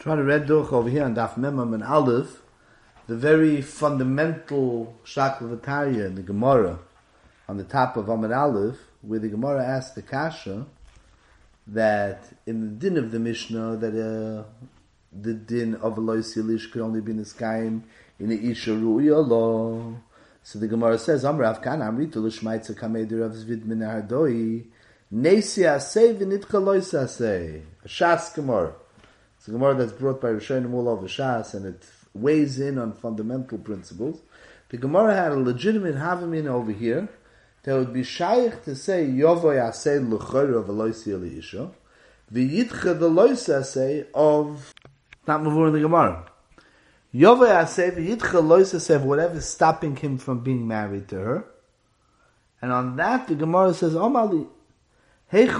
Try to read over here on Daf Memam and Aleph, the very fundamental Shaklavataria in the Gemara on the top of Amid Aleph, where the Gemara asks the Kasha that in the din of the Mishnah that uh, the din of a yilish could only be in the sky in the Isha law. So the Gemara says, Amrav kan amritu l'shmaitza kamedir of zvid min hardoi nesi aseh v'nitcha lois aseh. A Shas Gemara. It's a Gemara that's brought by Rishonim all over Shas, and it weighs in on fundamental principles. The Gemara had a legitimate Havamin over here that would be shaykh to say Yovoy Asay L'chor of Eloisi Eliisha, V'yitcha the Lois Asay of not Mavur in the Gemara. Yovoy Asay V'yitcha of whatever stopping him from being married to her. And on that the Gemara says, Omali, We would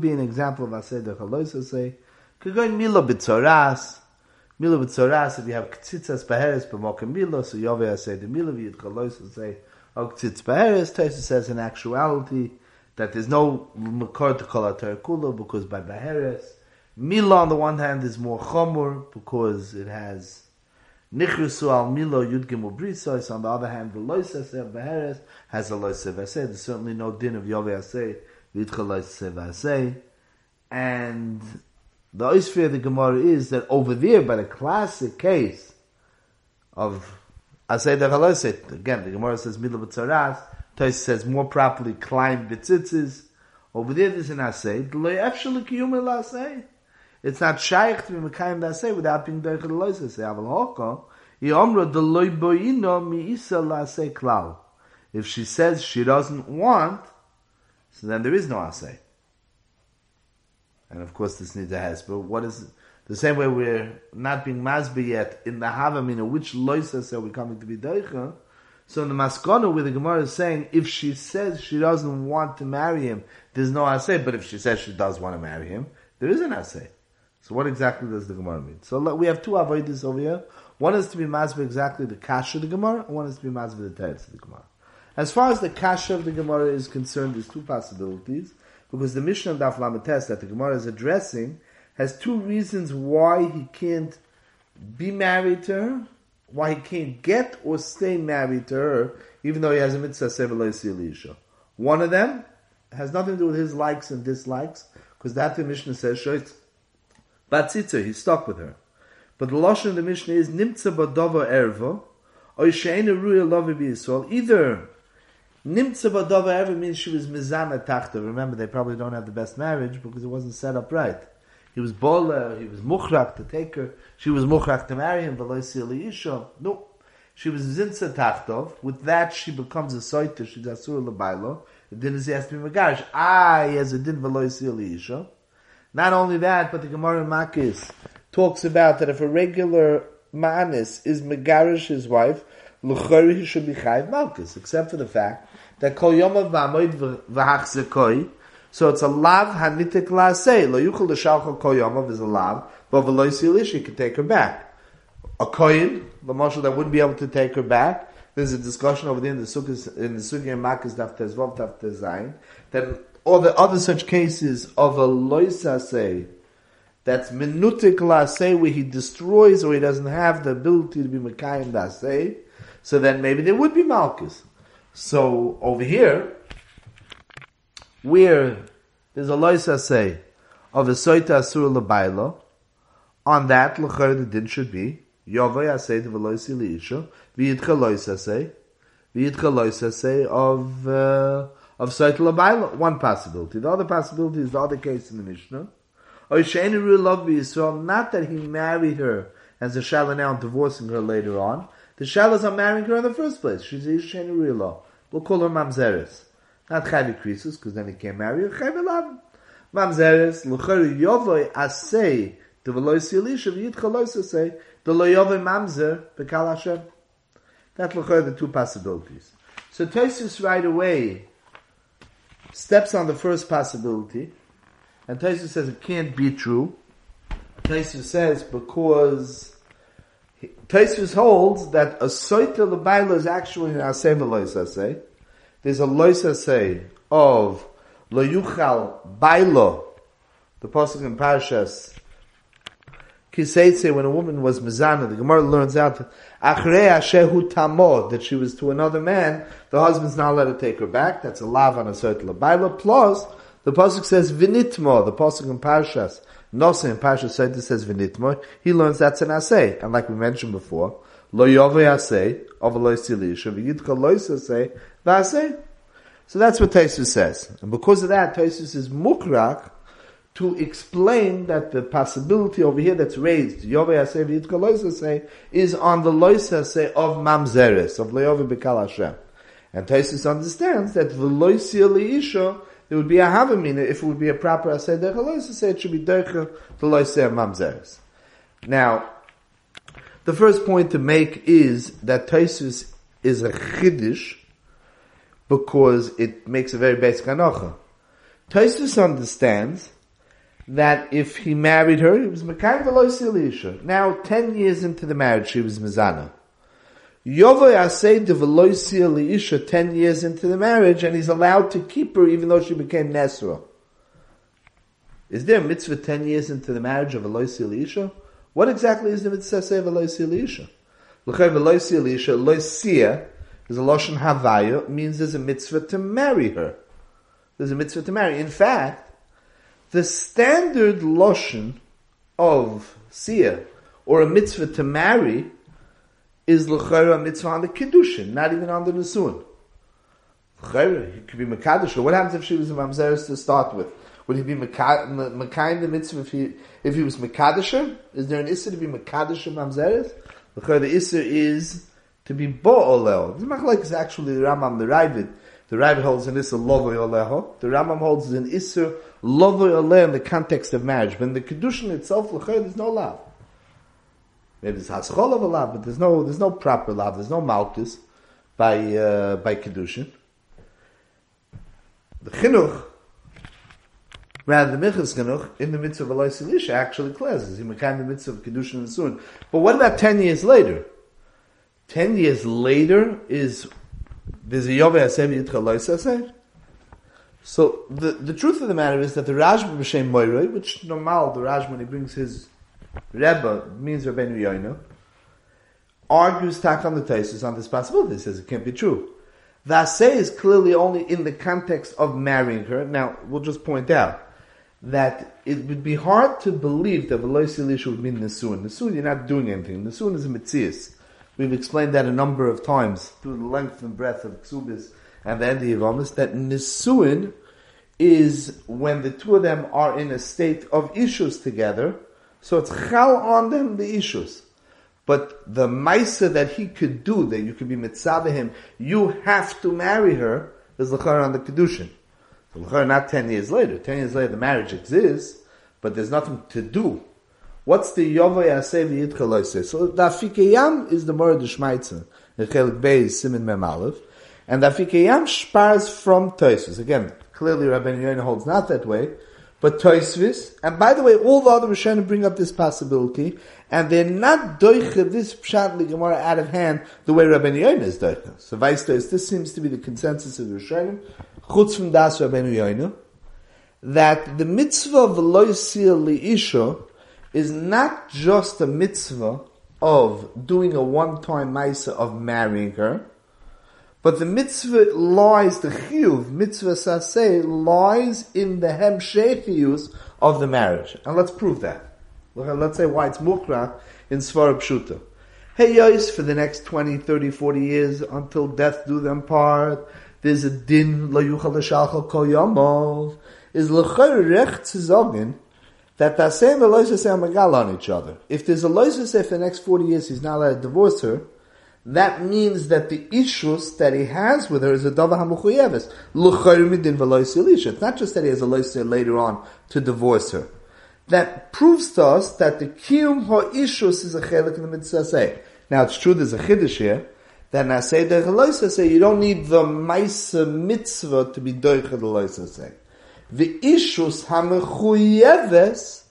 be an example of Aseder Chalois say, could go in Milo B'tzoras, Milo B'tzoras, if you have Ktsitzas Beheres B'mokem Milo, so Yove Aseder Milo V'yid Chalois say, oh Ktsitz Beheres, Taisa says in actuality, that there's no Makor to call out Kula, because by Beheres, Milo on the one hand is more Chomor, because it has Nichrusu al Milo Yud Gimel Brisois, on the other hand, the Lois Aseh Beheres has a Lois Aseh, there's certainly no din of Yove Aseh, and the Oisfir of the Gemara is that over there, by the classic case of Asay Dechaloset, again, the Gemara says Milah B'tzaras, Toys says more properly climb B'tzitzis. Over there, there's an Asay. It's not shaykh to be Mekayim Asay without being Deichel Loisa. Say, Aval Hoko, Yomra Deloy Boino Mi Isa Lasay Klal. If she says she doesn't want, so then there is no asay. And of course, this needs a hesper. What is the same way we're not being masbi yet in the havamina? Which loisas are we coming to be deicha? So in the maskana, where the Gemara is saying, if she says she doesn't want to marry him, there's no asay. But if she says she does want to marry him, there is an asay. So what exactly does the Gemara mean? So we have two avoiders over here. One is to be masbi exactly the kasha of the Gemara, and one is to be masbi the teretz of the Gemara. As far as the kasha of the Gemara is concerned, there's two possibilities, because the Mishnah of Daf Lamates that the Gemara is addressing has two reasons why he can't be married to her, why he can't get or stay married to her, even though he has a mitzvah seveloisi One of them has nothing to do with his likes and dislikes, because that the Mishnah says, batzitza, he's stuck with her. But the lashon of the Mishnah is nimtza badova erva, or she'ena ruya lovi Either Nimtza Badova ever means she was Mizana Tachta. Remember, they probably don't have the best marriage because it wasn't set up right. He was Bola, he was Muchrak to take her. She was Muchrak to marry him, but Yisha. No. She was Zinsa Tachtov. With that, she becomes a Soita, she's Asur Labailo. The din is he has to be Megarish. He has a din Yisha. Not only that, but the Gemara Makis talks about that if a regular Manis is Megarish his wife, L'chori he should be Chayiv Malkus, except for the fact that kol yoma v'amoid v'hachzekoi, so it's a lav hanitik la'aseh, lo yuchel l'shalcha kol yoma is a lav, but v'lo yisilish, he can take her back. A koyin, the marshal that wouldn't be able to take her back, there's a discussion over there in the sukkahs, in the sukkah and makkahs daf tezvav daf tezayin, that all the other such cases of a loisaseh, that's minutik laseh, where he destroys or he doesn't have the ability to be mekayim daseh, so then maybe there would be malchus. So over here, where there's a loisa say of a soita asura labailo, on that l'chor the din should be yovay asay to veloisi liisha v'yidcha loisa say v'yidcha loisa of uh, of soita labailo. One possibility. The other possibility is the other case in the Mishnah. Or love Yisrael, not that he married her as a shalom now divorcing her later on. The shalas are marrying her in the first place. She's sheni law. We'll call her Mamzeres. Not Chayvi Krisus, because then he can't marry her. Chayvi Lav. Mamzeres, L'chari Yovoi Asei, the Veloy Silisha, V'yitcha Lois Asei, the Lo Yovoi Mamzer, Bekal Hashem. That's L'chari the two possibilities. So Tosus right away steps on the first possibility, and Tosus says it can't be true. Tosus says because Tosfos holds that a soita lebaila is actually an loisa say. There's a loisa say of lo yuchal bailo the pasuk in Parshas Kiseitse, when a woman was mizana, the Gemara learns out that shehu tamod, that she was to another man, the husband's not allowed to take her back. That's a lav on a certain labaila. Plus, the pasuk says vinitmo. The pasuk in Parshas Nosa in Parshas Seder says vinitmo. He learns that's an asay, and like we mentioned before, lo yove asay of a loy silisha v'yidka loy asay v'asay. So that's what Taisus says, and because of that, Taisus is mukrak to explain that the possibility over here that's raised, say, is on the loisa of mamzeres, of leovi bekal Hashem. And Taisus understands that the loisia leisha, there would be a havamina, if it would be a proper asay derech say, it should be derech the loisa of mamzeres. Now, the first point to make is that Taisus is a chiddush because it makes a very basic anocha. Taisus understands that if he married her, he was Mekayim Veloy Now, ten years into the marriage, she was Mizana. Yovoy Asay de Veloy Isha, ten years into the marriage, and he's allowed to keep her even though she became Nesra. Is there a mitzvah ten years into the marriage of Veloy Isha? What exactly is the mitzvah say Veloy Isha? L'chay Veloy Loisia, is a Lashon Havaya, means there's a mitzvah to marry her. There's a mitzvah to marry. In fact, the standard lotion of sia or a mitzvah to marry is l'chayra mitzvah on the kiddushin, not even on the nesuin. L'chayra, he could be mekadosh. What happens if she was a mamzeres to start with? Would he be mekayim the mitzvah if he if he was mekadosh? Is there an issa to be mekadosh mamzeres? L'chayra, the issa is to be bo'olel. This is actually the Rambam, the Ravid. The Ravid holds an issa lovoy oleho. The Rambam holds an issa lovoy oleh in the context of marriage. But in the kedushin itself, l'chayr, there's no love. Maybe there's haschol of a love, but there's no there's no proper love. There's no malchus by uh, by kedushin. The chinuch, rather the mitzvah chinuch in the mitzvah of Eloi actually cleanses. He mekan the mitzvah of kedushin and soon. But what about ten years later? Ten years later is So the, the truth of the matter is that the Rashba B'Shem Moiroi, which normal, the Rashba when he brings his Rebbe, means Rabbeinu Yoino, argues tak on the Taisus on this possibility. He says it can't be true. Aseh is clearly only in the context of marrying her. Now, we'll just point out that it would be hard to believe that Veloy Silisha would mean Nesuin. Nesuin, you're not doing anything. Nesuin is a Mitzias. We've explained that a number of times through the length and breadth of Ksubis and the end of that Nisuin is when the two of them are in a state of issues together, so it's chal on them the issues. But the maisa that he could do, that you could be mitzvah him, you have to marry her, is l'char on the kedushin. So l'char not ten years later. Ten years later the marriage exists, but there's nothing to do. What's the yovoy aseh v'yitchaloiseh? So the afikeyam is the mora d'shmaitza. The chelik beis simin mem aleph. And the Afikeyam spars from Toisvis. Again, clearly Rabbi Yonah holds not that way, but Toisvis. And by the way, all the other Rishonim bring up this possibility, and they're not doicha this pshat Gemara out of hand the way Rabbi Yonah is doicha. So vice this seems to be the consensus of the Rishonim, chutz from das Rabbi Yonah, that the mitzvah of loysia liisha is not just a mitzvah of doing a one-time ma'isa of marrying her, but the mitzvah lies, the chiyuv, mitzvah saseh, lies in the hemshechiyus of the marriage. And let's prove that. Let's say why it's mukra in Svara Pshuta. Hey yois, for the next 20, 30, 40 years, until death do them part, there's a din, lo yuchal kol yomov, is l'chayr rech tzizogin, that Taseh and the Loisaseh are magal on each other. If there's a Loisaseh for the next 40 years, he's not allowed to divorce her, that means that the issues that he has with her is a dava hamuchuyeves. It's not just that he has a loisir later on to divorce her. That proves to us that the kiyum ha'ishus is a chelik in the mitzvah Now it's true there's a chiddush here, then that nasei derech say you don't need the maisa mitzvah to be doicha the say. The issues hamuchuyeves,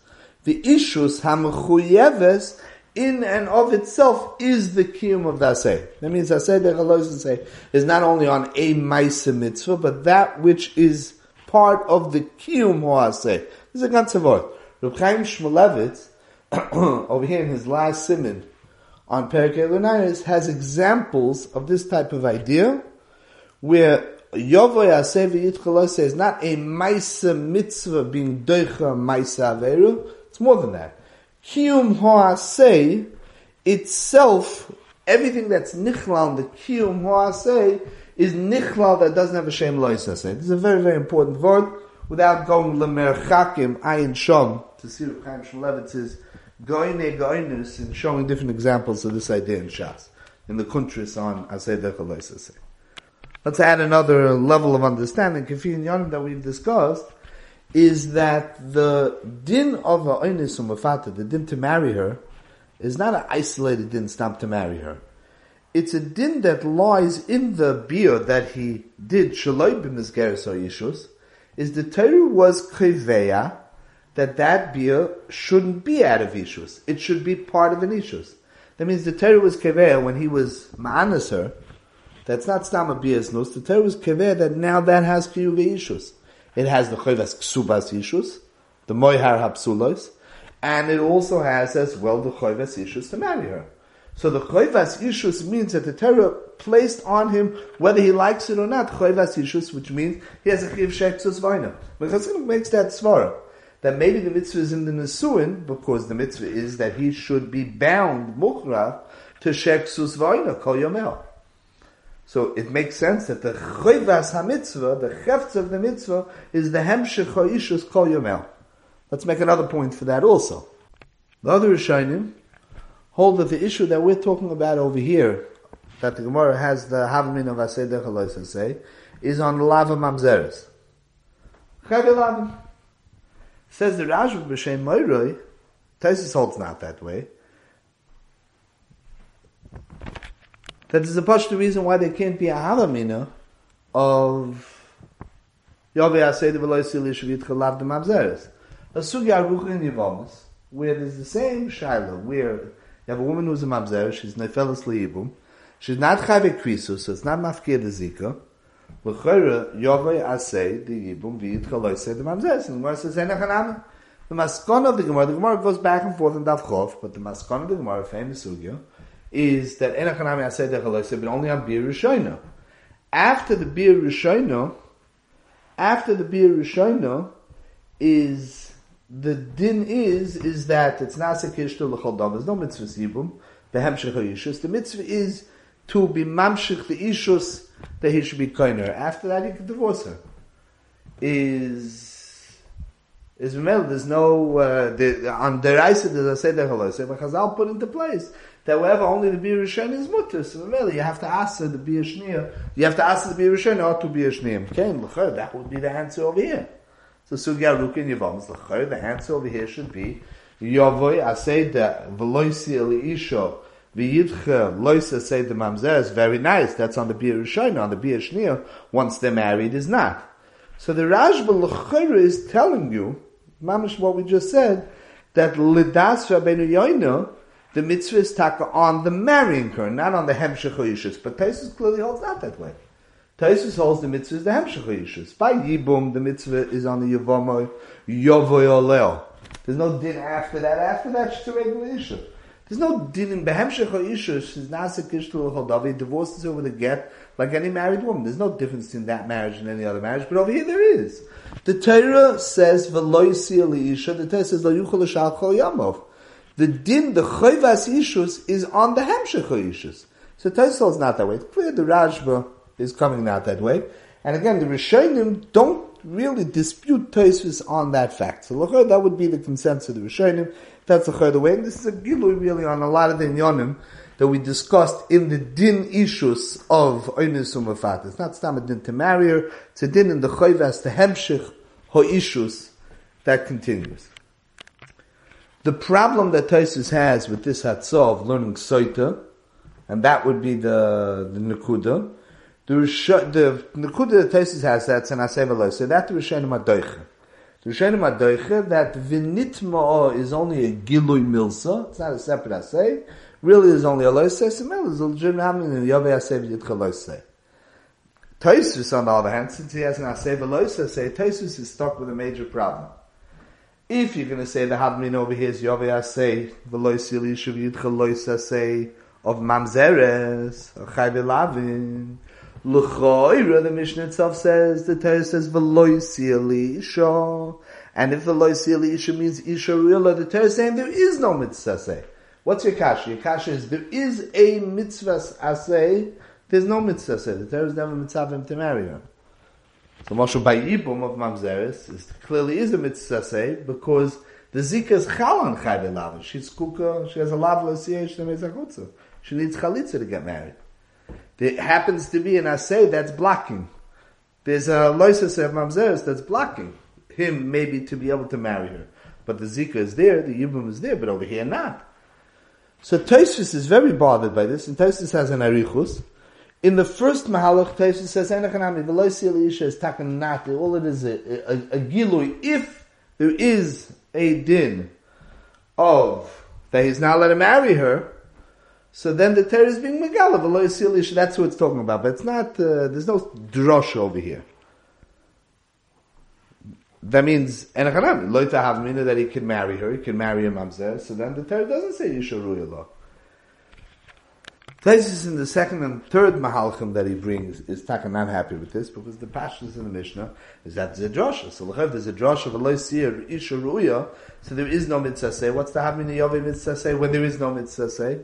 the issues hamuchuyeves in and of itself is the kiyum of the asay. That means asay say is not only on a ma'isa mitzvah, but that which is part of the kiyum asay, This is a ganze Wort. Reb Chaim Shmulevitz, over here in his last simon on Perikei Lunaris, has examples of this type of idea, where Yovoy Aseh V'yitchalose is not a Maisa mitzvah being doicha Maisa Averu, it's more than that. Kiyum Ho'aseh itself, everything that's nichlal, the Kiyum Ho'aseh, is nichlal that doesn't have a shem loisase. This is a very, very important word. Without going lemerchakim, ayin shom, to see what Chaim Shmulevitz's goine goinus and showing different examples of this idea in Shas, in the countries on asay dechalosase. Let's add another level of understanding. Kafin Yonim that we've discussed is that the din of a umafata, the din to marry her, is not an isolated din stamp to marry her. It's a din that lies in the beer that he did shaloi b'mizgeres yishus, is the Torah was kriveya that that beer shouldn't be out of ishus. It should be part of an ishus. That means the Torah was kriveya when he was ma'anas her, that's not stam a biasnus. The Torah was kever that now that has chiyuv ishus. It has the chayvas ksubas ishus, the moihar hapsulos, and it also has as well the chayvas ishus to marry her. So the chayvas ishus means that the Torah placed on him whether he likes it or not chayvas ishus, which means he has a chiv sheksus vayna. Because it makes that svara that maybe the mitzvah is in the nesuin because the mitzvah is that he should be bound mukhra to sheksus vayna kol yomel. So it makes sense that the chayvas hamitzvah, the cheftz of the mitzvah, is the hemshech ha'ishus kol yomel. Let's make another point for that also. The other Rishonim hold that the issue that we're talking about over here, that the Gemara has the Havamin of Aseh Dechalois say, is on lava mamzeres. Chav Says the Rashba b'shem Moiroi, Taisus holds not that way. That is the reason why there can't be a halamina of Yahweh Aseda V'lo Yisili Shavit Chalav the Mavzeres. A sugi aruch in where there's the same shaila, where you have a woman who's a Mavzer, she's Nefeles Leibum, she's not Chayve Krisus, so it's not Mafkir the Zika, L'chayra Yahweh Asei the Yibum V'yit Chaloi Sei the Mamzeres, and the Gemara says, Enech Hanami. The maskon of the Gemara, the Gemara goes back and forth in Dav Chof, but the maskon of the Gemara, famous sugya, is that Enachanami Aseder Chaloise, but only on Bir Rishono. After the Bir Rishono, after the Bir Rishono, is the din is is that it's nasekish to l'chol. There's no mitzvah sibum. The hemshech yishus. The mitzvah is to be mamshich the ishus that he should be koiner. After that, he can divorce her. Is is there's no uh, the, on the Raisa there's a seder halose, but Chazal put into place that wherever only the beer is mutter, so really you have to ask the beer you have to ask the beer Rishon or to beer Shnia. Okay, that would be the answer over here. So Sugya Rukin Yavams, the answer over here should be, Yavoy Asay the Veloisi Isho, loisa say the mamzer is very nice. That's on the beer Rishon. On the beer once they're married, is not. So the Rashba L'chayra is telling you, mamish what we just said, that Lidas Rabbeinu Yoino, the mitzvah is taka on the marrying her, not on the hemshech yishus. But Taisus clearly holds not that way. Taisus holds the mitzvah is the hemshech yishus. By yibum, the mitzvah is on the yavomo yovoy oleo. There's no din after that. After that, it's a regular issue. There's no din in behemshech yishus. She's nasik ishtul David divorces over the get like any married woman. There's no difference in that marriage and any other marriage. But over here there is. The Torah says v'loy isha. The Torah says lo yuchol yamov the din, the choyvas ishus, is on the hemshech ishus. So Tosfos is not that way. It's clear the Rashba is coming not that way. And again, the Rishonim don't really dispute Tosfos on that fact. So Lachor, that would be the consensus of the Rishonim. That's the the way. And this is a gilui really on a lot of the inyonim that we discussed in the din issues of Oinus Umafat. It's not stam a din to marry her, it's a din in the choyvas, the hemshech ho ishus, that continues. The problem that Taisus has with this Hatzah of learning Soita, and that would be the, the Nakuda, the, the Nakuda that Taisus has, that's an Aseva So that the Rishonim Adoiche. The Rishonim Adoiche, that Vinitma is only a Gilui Milsa, it's not a separate Asay, really is only a Loisei, so is a legitimate Hamin in Yovei Asay Yitcha Loisei. Taisus, on the other hand, since he has an Aseva Loisei, Taisus is stuck with a major problem. If you're going to say the Havmin over here is Yovei say V'loi Sili Shuv Yidcha Loisa say of Mamzeres, or Chayve Lavin, L'choira, the Mishnah itself says, the Torah says V'loi Sili and if Loi Sili means Isha Rila, the Torah is saying there is no mitzvah say. What's your kasha? Your kasha is there is a mitzvah say, there's no mitzvah say. The Torah is never mitzvah to marry her. So Moshe by Yibum of Mamzeres is clearly is a mitzvah say because the Zika is chal on Chayve Lava. She's kuka, she has a lava l'siyah, she She needs chalitza to get married. There happens to be an assay that's blocking. There's a loises of Mamzeres that's blocking him maybe to be able to marry her. But the Zika is there, the Yibum is there, but over here not. So Tosfos is very bothered by this, and Tosfos has an arichus, in the first Mahalach, Taisa says, Enechanami, Veloisi Elisha is takanati. All it is a, a, a gilui. If there is a din of that he's not allowed to marry her, so then the Torah is being Megala, Veloisi Elisha. That's what it's talking about. But it's not, uh, there's no drosh over here. That means, Enechanami, Loita Havmina, that he can marry her, he can marry a mamzer. So then the Torah doesn't say Yisharuya Taisus in the second and third Mahalchim that he brings is Taka not happy with this because the Pashtas in the Mishnah is that there's a drosha. So there's a of a Sir Isha Ruya, so there is no mitzvah. What's the Havmini Yovi mitzvah when there is no mitzvah?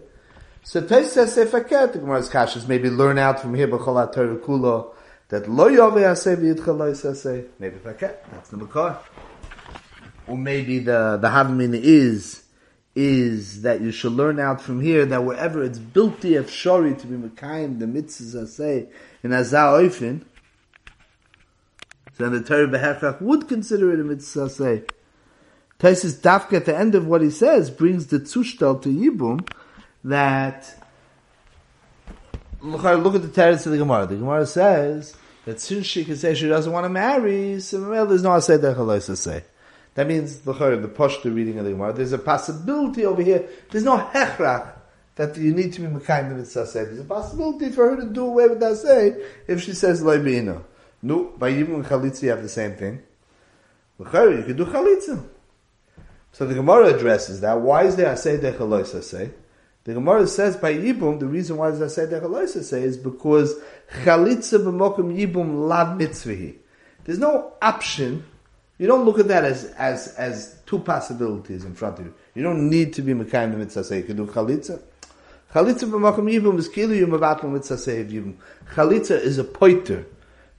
So Taisus says Sefaket, the Gemara's Kashas, maybe learn out from here B'chol HaTorah Kula that Lo Yovi Aseh V'yidcha Lo. Maybe Faket, that's the Makar. Or maybe the, the Havmini is is that you should learn out from here that wherever it's built the shori to be mekayim the mitzvahs say in azah oifin, then the Torah behechach would consider it a mitzvah say. Taisis Dafka at the end of what he says brings the tzushtal to Yibum that look, look at the teretz of the Gemara. The Gemara says that since she can say she doesn't want to marry, so there's no asay to say. That means the the Pashto reading of the Gemara. There's a possibility over here. There's no hechrach that you need to be mekayim the mitzvah say. There's a possibility for her to do away with that say if she says loy No, by even chalitza you have the same thing. L'chayr you can do chalitza. So the Gemara addresses that. Why is there asay dechaloisa say? The Gemara says by Yibum, the reason why there's asay dechaloisa say is because chalitza b'mokum Yibum lav mitzvahi. There's no option you don't look at that as, as, as two possibilities in front of you. You don't need to be Mekayim the mitzvah say, you can do chalitza. Chalitza b'makom yibum is kilu avatl mitzvah say yibum. Chalitza is a poiter.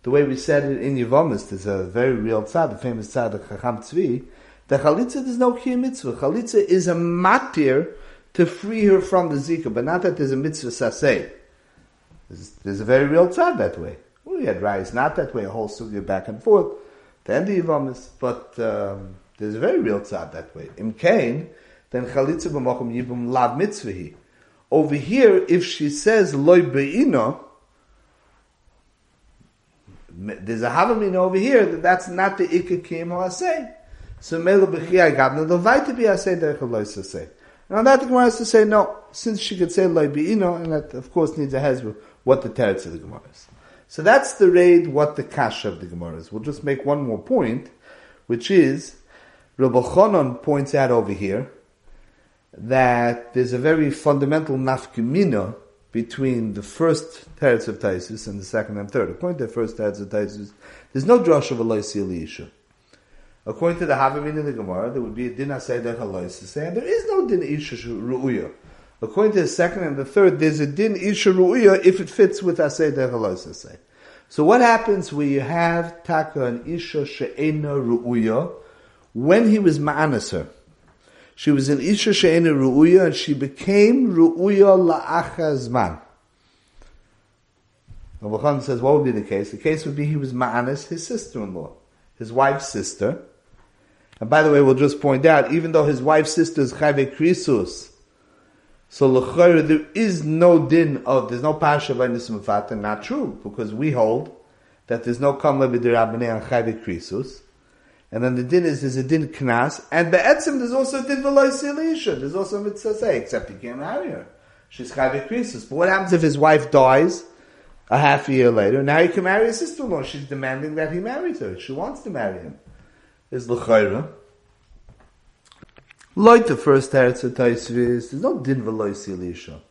The way we said it in Yevomis, is a very real tzad, the famous tzad of Chacham Tzvi, the chalitza is no kiyum mitzvah. Chalitza is a matir to free her from the zika, but not that there's a mitzvah saseh. There's, there's a very real tzad that way. We had rise not that way, a whole sugya back and forth the end of Yivamis, but um, there's a very real tzad that way. Im Kain, then chalitza b'mokum yibum lav mitzvahi. Over here, if she says loy be'ino, there's a havamin over here that that's not the ikka kim say. So mele b'chiyai gavna l'vayte bi asay derech loy say. Now that the Gemara has to say no, since she could say loy be'ino, and that of course needs a hezbollah, what the teretz of the Gemara is. So that's the raid, what the kasha of the Gemara is. We'll just make one more point, which is, Rabbi Chonon points out over here, that there's a very fundamental nafkimina between the first teretz of Taisus and the second and third. According to the first teretz of Taisus, there's no drush of Aloisi Elisha. According to the Havamin in the Gemara, there would be a din asayder Aloisi, and there is no din Isha Ru'uya. According to the second and the third, there's a din isha ru'ya if it fits with asay say. So what happens when you have taka an isha she'ena ru'ya when he was ma'anaser? She was an isha she'ena ru'ya and she became ru'ya la'achazman. Rabbi says, what would be the case? The case would be he was ma'anas, his sister-in-law, his wife's sister. And by the way, we'll just point out, even though his wife's sister is chayve krisus, so l'chayr, there is no din of, there's no pasha by nismufata, not true, because we hold that there's no kamla b'dirabane on chayvik krisus, and then the din is, there's a din knas, and be'etzim, there's also a din v'loy silisha, there's also a mitzvah say, except he can't marry her. She's chayvik krisus. But what happens if his wife dies a half a year later? Now he can marry his sister-in-law. She's demanding that he marry her. She wants to marry him. Is l'chayra. Like the first teretz Taisvis, there's no din v'loisi Elisha.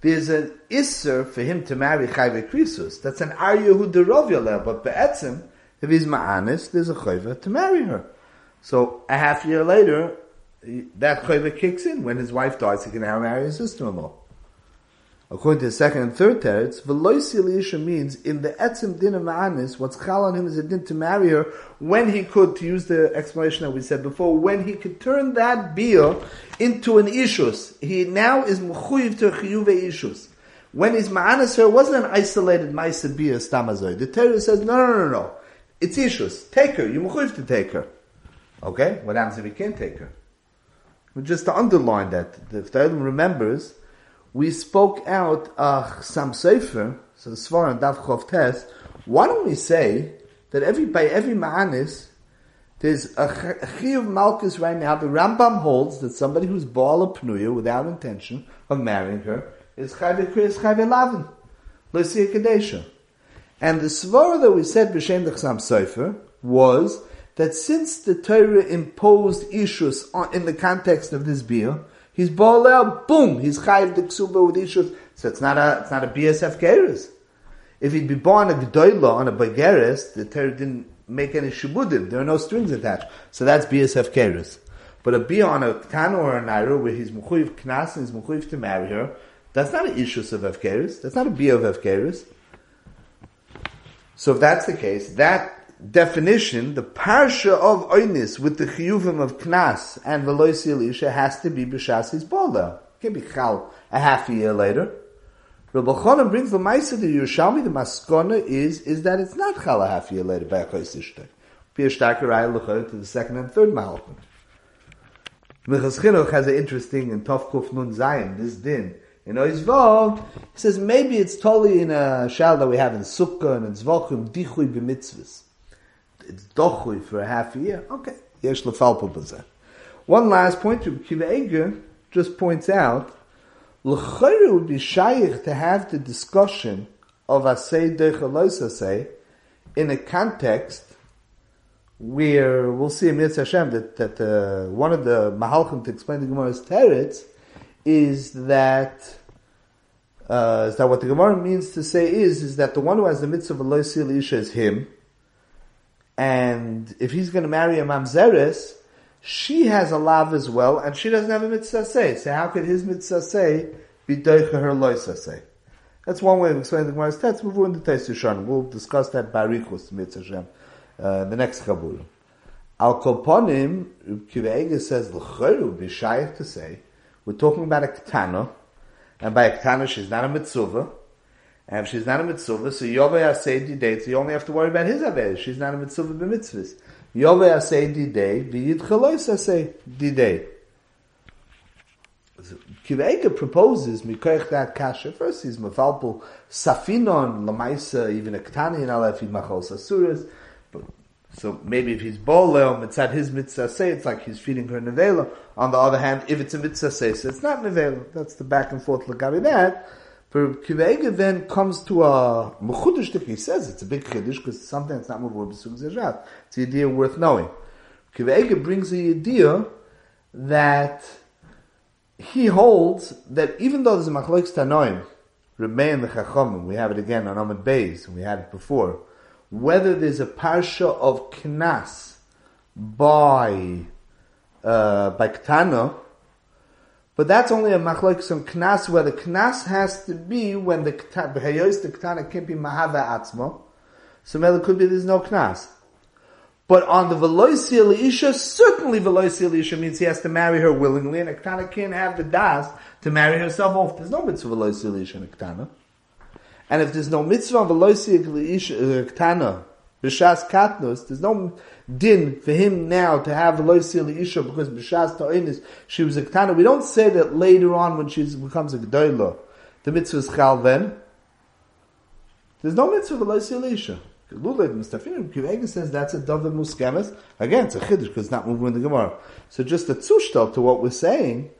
There's an isser for him to marry Chayve Krisus. That's an Arya who derovya but be'etzim, if he's ma'anis, there's a chayva to marry her. So a half year later, that chayva kicks in. When his wife dies, he can now marry his sister-in-law. According to the second and third teretz, veloisi means in the etzim din of ma'anis, what's chal on him is a din to marry her when he could, to use the explanation that we said before, when he could turn that beer into an ishus. He now is mechuyiv to chiyuve ishus. When he's ma'anis her, wasn't an isolated ma'isa beer stamazoy. The Torah says, no, no, no, no. It's ishus. Take her. You're mechuyiv to take her. Okay? What happens if he can't take her? Just to underline that, if the Torah remembers, we spoke out uh, some sefer, so the Svar and Dav Chov why don't we say that every, by every Ma'anis, there's a Chiyuv Malkus right now, the Rambam holds that somebody who's Baal Pnuya without intention of marrying her is Chayve Chris Chayve Lavin. Lysia Kadesha. And the Svara that we said B'Shem Dechsam Sefer was that since the Torah imposed issues in the context of this beer, He's bolel, boom, he's chayiv the ksuba with ishus. So it's not a, it's not a BSF geres. If he'd be born a gdoila on a bageres, the Torah didn't make any shibudim. There are no strings attached. So that's BSF geres. But a on a tano or a naira where he's mechuyiv knas and he's mechuyiv to marry her, that's not an ishus of Efkeris. That's not a bia of Efkeris. So if that's the case, that definition, the parsha of Oinis with the chiyuvim of Knas and Veloisi Elisha has to be B'Shas Hizbollah. It can't be Chal a half a year later. Rabbi Chonim brings the Maisa to Yerushalmi, the Maskona is, is that it's not Chal a half a year later by Achos Ishtek. Pir Shtaker to the second and third Malachim. Minchas Chinuch has an interesting and tough kuf nun zayin, this din. In Oizvov, he says maybe it's totally in a shal that we have in Sukkah and in Zvochim, dichui b'mitzvahs it's dochui for a half a year. Okay, yesh lefalpa b'zeh. One last point, Kiva Eger just points out, l'chayre would be shaykh to have the discussion of asay deichalos asay in a context where we'll see in Mitzvah Hashem that, that uh, one of the mahalchim to explain the Gemara's teretz is that uh, is that what the Gemara means to say is is that the one who has the mitzvah of Eloisil Isha is him, and if he's going to marry a mamzeres, she has a lav as well, and she doesn't have a mitzvah say. So how could his mitzvah say be doicha her loisa say? That's one way of explaining the Gemara's text. We'll the Teis We'll discuss that barichus mitzvah uh, the next chabur. Al kolponim, Kivega says l'chayru be to say. We're talking about a ketana, and by a ketana she's not a mitzvah. And if she's not a mitzvah, so Yovei Asei Didei, so you only have to worry about his Aved. She's not a mitzvah b'mitzvahs. Yovei Asei Didei, v'yid chalois Asei Didei. Kiveka proposes, mikoich that kasha, first he's mafalpul safinon, lamaisa, even a ktani, and alef machol sasuras. So maybe if he's bolel, it's at his mitzvah say, it's like he's feeding her nevela. On the other hand, if it's a mitzvah say, so it's not nevela. That's the back and forth lagabi that. For Kivega then comes to a Mechudish he says it's a big Chiddush because it's something that's not Mavur B'Sug Zerjat. It's an idea worth knowing. Kivega brings the idea that he holds that even though there's a Machloik Tanoim, remain the Chachomim, we have it again on Amid Beis, we had it before, whether there's a Parsha of Knas by, uh, by Ktana, but that's only a machlokes some knas where the knas has to be when the behayos the ketana can't be mahava atzmo. So it could be there's no knas. But on the veloisi isha, certainly veloisi isha means he has to marry her willingly, and a ketana can't have the das to marry herself off. There's no mitzvah veloisi isha in a ketana. And if there's no mitzvah veloisi isha uh, ketana, b'shas katnos, there's no din for him now to have loisil isha because b'shas ta'inis she was a ketana. We don't say that later on when she becomes a gedola, the mitzvah is chal then. There's no mitzvah for loisil isha. Lulav Mustafin Kivega says that's a davar muskemes. Again, it's a chiddush because it's not moving in the Gemara. So just the tzushtal to what we're saying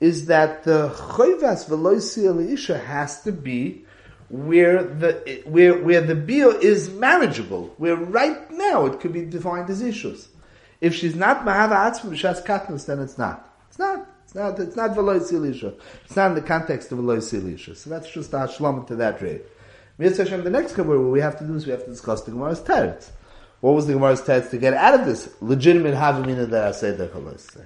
is that the choivas veloisi isha has to be where the where where the bill is marriageable, where right now it could be defined as issues. If she's not mahava atzma b'shas katnus, then it's not. It's not. It's not. It's not v'loy silisha. It's not in the context of v'loy silisha. So that's just a shlom to that rate. The next Gemara, what we have to do is we have to discuss the Gemara's teretz. What was the Gemara's teretz to get out of this legitimate havamina that I said that say?